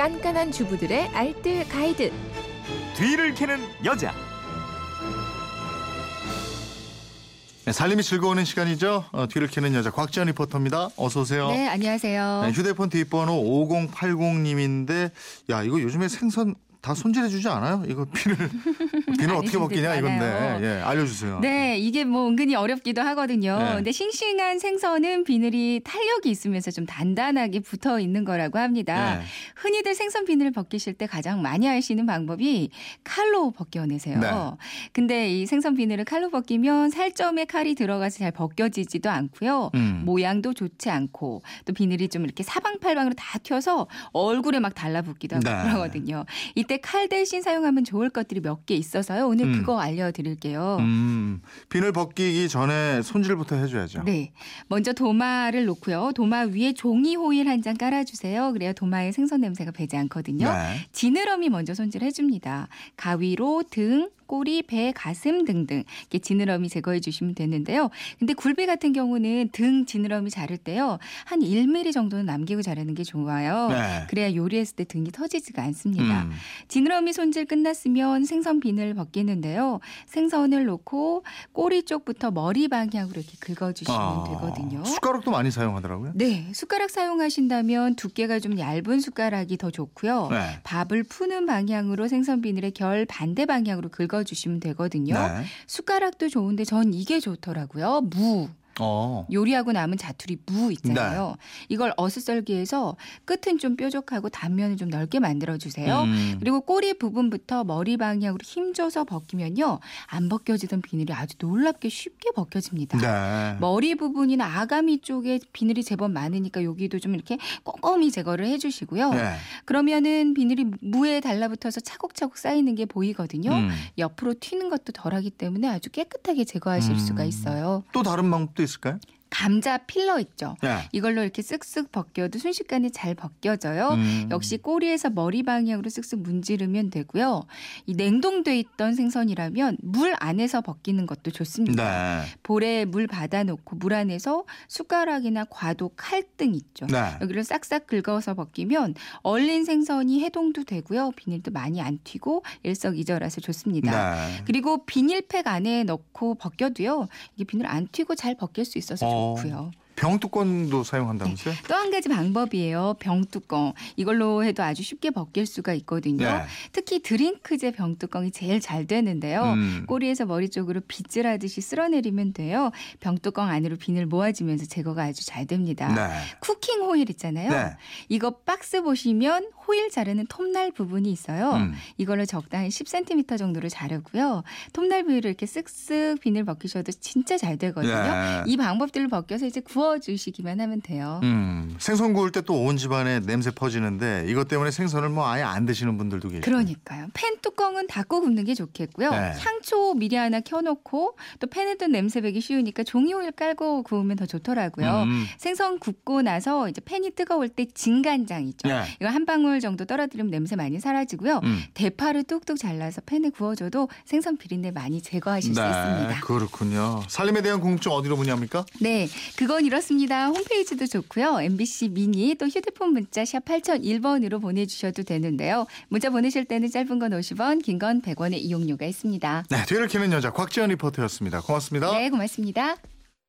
깐깐한 주부들의 알뜰 가이드. 뒤를 캐는 여자. 네, 살림이 즐거우는 시간이죠. 어, 뒤를 캐는 여자 곽지연 리포터입니다. 어서 오세요. 네, 안녕하세요. 네, 휴대폰 뒷번호 5080님인데 야 이거 요즘에 생선 다 손질해주지 않아요? 이거 비늘 비늘 어떻게 벗기냐 듯 이건데. 예, 알려주세요. 네, 이게 뭐 은근히 어렵기도 하거든요. 네. 근데 싱싱한 생선은 비늘이 탄력이 있으면서 좀 단단하게 붙어 있는 거라고 합니다. 네. 흔히들 생선 비늘을 벗기실 때 가장 많이 하시는 방법이 칼로 벗겨내세요. 네. 근데 이 생선 비늘을 칼로 벗기면 살점에 칼이 들어가서 잘 벗겨지지도 않고요. 음. 모양도 좋지 않고 또 비늘이 좀 이렇게 사방팔방으로 다 튀어서 얼굴에 막 달라붙기도 하고 네. 그러거든요. 이때 칼 대신 사용하면 좋을 것들이 몇 개 있어서요. 오늘 음. 그거 알려드릴게요. 음, 비늘 벗기기 전에 손질부터 해줘야죠. 네. 먼저 도마를 놓고요. 도마 위에 종이 호일 한 장 깔아주세요. 그래야 도마에 생선 냄새가 배지 않거든요. 네. 지느러미 먼저 손질해줍니다. 가위로 등, 꼬리, 배, 가슴 등등 이렇게 지느러미 제거해 주시면 되는데요. 근데 굴비 같은 경우는 등 지느러미 자를 때요. 한 1mm 정도는 남기고 자르는 게 좋아요. 네. 그래야 요리했을 때 등이 터지지가 않습니다. 음. 지느러미 손질 끝났으면 생선 비늘 벗기는데요. 생선을 놓고 꼬리 쪽부터 머리 방향으로 이렇게 긁어주시면 아, 되거든요. 숟가락도 많이 사용하더라고요. 네, 숟가락 사용하신다면 두께가 좀 얇은 숟가락이 더 좋고요. 네. 밥을 푸는 방향으로 생선 비늘의 결 반대 방향으로 긁어 주시면 되거든요. 네. 숟가락도 좋은데 전 이게 좋더라고요. 무. 어. 요리하고 남은 자투리 무 있잖아요. 네. 이걸 어슷썰기해서 끝은 좀 뾰족하고 단면을 좀 넓게 만들어 주세요. 음. 그리고 꼬리 부분부터 머리 방향으로 힘줘서 벗기면요. 안 벗겨지던 비늘이 아주 놀랍게 쉽게 벗겨집니다. 네. 머리 부분이나 아가미 쪽에 비늘이 제법 많으니까 여기도 좀 이렇게 꼼꼼히 제거를 해 주시고요. 네. 그러면은 비늘이 무에 달라붙어서 차곡차곡 쌓이는 게 보이거든요. 음. 옆으로 튀는 것도 덜하기 때문에 아주 깨끗하게 제거하실 음. 수가 있어요. 또 다른 방법도 있 을까요? 감자 필러 있죠. 네. 이걸로 이렇게 쓱쓱 벗겨도 순식간에 잘 벗겨져요. 음. 역시 꼬리에서 머리 방향으로 쓱쓱 문지르면 되고요. 이 냉동돼 있던 생선이라면 물 안에서 벗기는 것도 좋습니다. 네. 볼에 물 받아놓고 물 안에서 숟가락이나 과도 칼 등 있죠. 네. 여기를 싹싹 긁어서 벗기면 얼린 생선이 해동도 되고요. 비닐도 많이 안 튀고 일석이조라서 좋습니다. 네. 그리고 비닐팩 안에 넣고 벗겨도요. 이게 비닐 안 튀고 잘 벗길 수 있어서 어. 좋고요. 병뚜껑도 사용한다면서요? 또한 가지 방법이에요. 병뚜껑. 이걸로 해도 아주 쉽게 벗길 수가 있거든요. 네. 특히 드링크제 병뚜껑이 제일 잘 되는데요. 음. 꼬리에서 머리 쪽으로 빗질 하듯이 쓸어내리면 돼요. 병뚜껑 안으로 비늘 모아지면서 제거가 아주 잘 됩니다. 네. 쿠킹 호일 있잖아요. 네. 이거 박스 보시면 호일 자르는 톱날 부분이 있어요. 음. 이걸로 적당히 10cm 정도를 자르고요. 톱날 부위를 이렇게 쓱쓱 비늘 벗기셔도 진짜 잘 되거든요. 네. 이 방법들을 벗겨서 이제 구워 주시기만 하면 돼요. 음, 생선 구울 때 또 온 집안에 냄새 퍼지는데 이것 때문에 생선을 뭐 아예 안 드시는 분들도 계시고. 그러니까요. 팬 뚜껑은 닫고 굽는 게 좋겠고요. 네. 향초 미리 하나 켜놓고 또 팬에도 냄새 배기 쉬우니까 종이 호일 깔고 구우면 더 좋더라고요. 음. 생선 굽고 나서 이제 팬이 뜨거울 때 진간장 있죠. 네. 이거 한 방울 정도 떨어뜨리면 냄새 많이 사라지고요. 음. 대파를 뚝뚝 잘라서 팬에 구워줘도 생선 비린내 많이 제거하실 수 있습니다. 네, 그렇군요. 살림에 대한 궁금증 어디로 문의합니까? 네, 그건 이 렇습니다. 홈페이지도 좋고요. MBC 미니 또 휴대폰 문자 샵 8001번으로 보내주셔도 되는데요. 문자 보내실 때는 짧은 건 50원, 긴 건 100원의 이용료가 있습니다. 네, 뒤를 캐는 여자 곽지연 리포터였습니다. 고맙습니다. 네, 고맙습니다.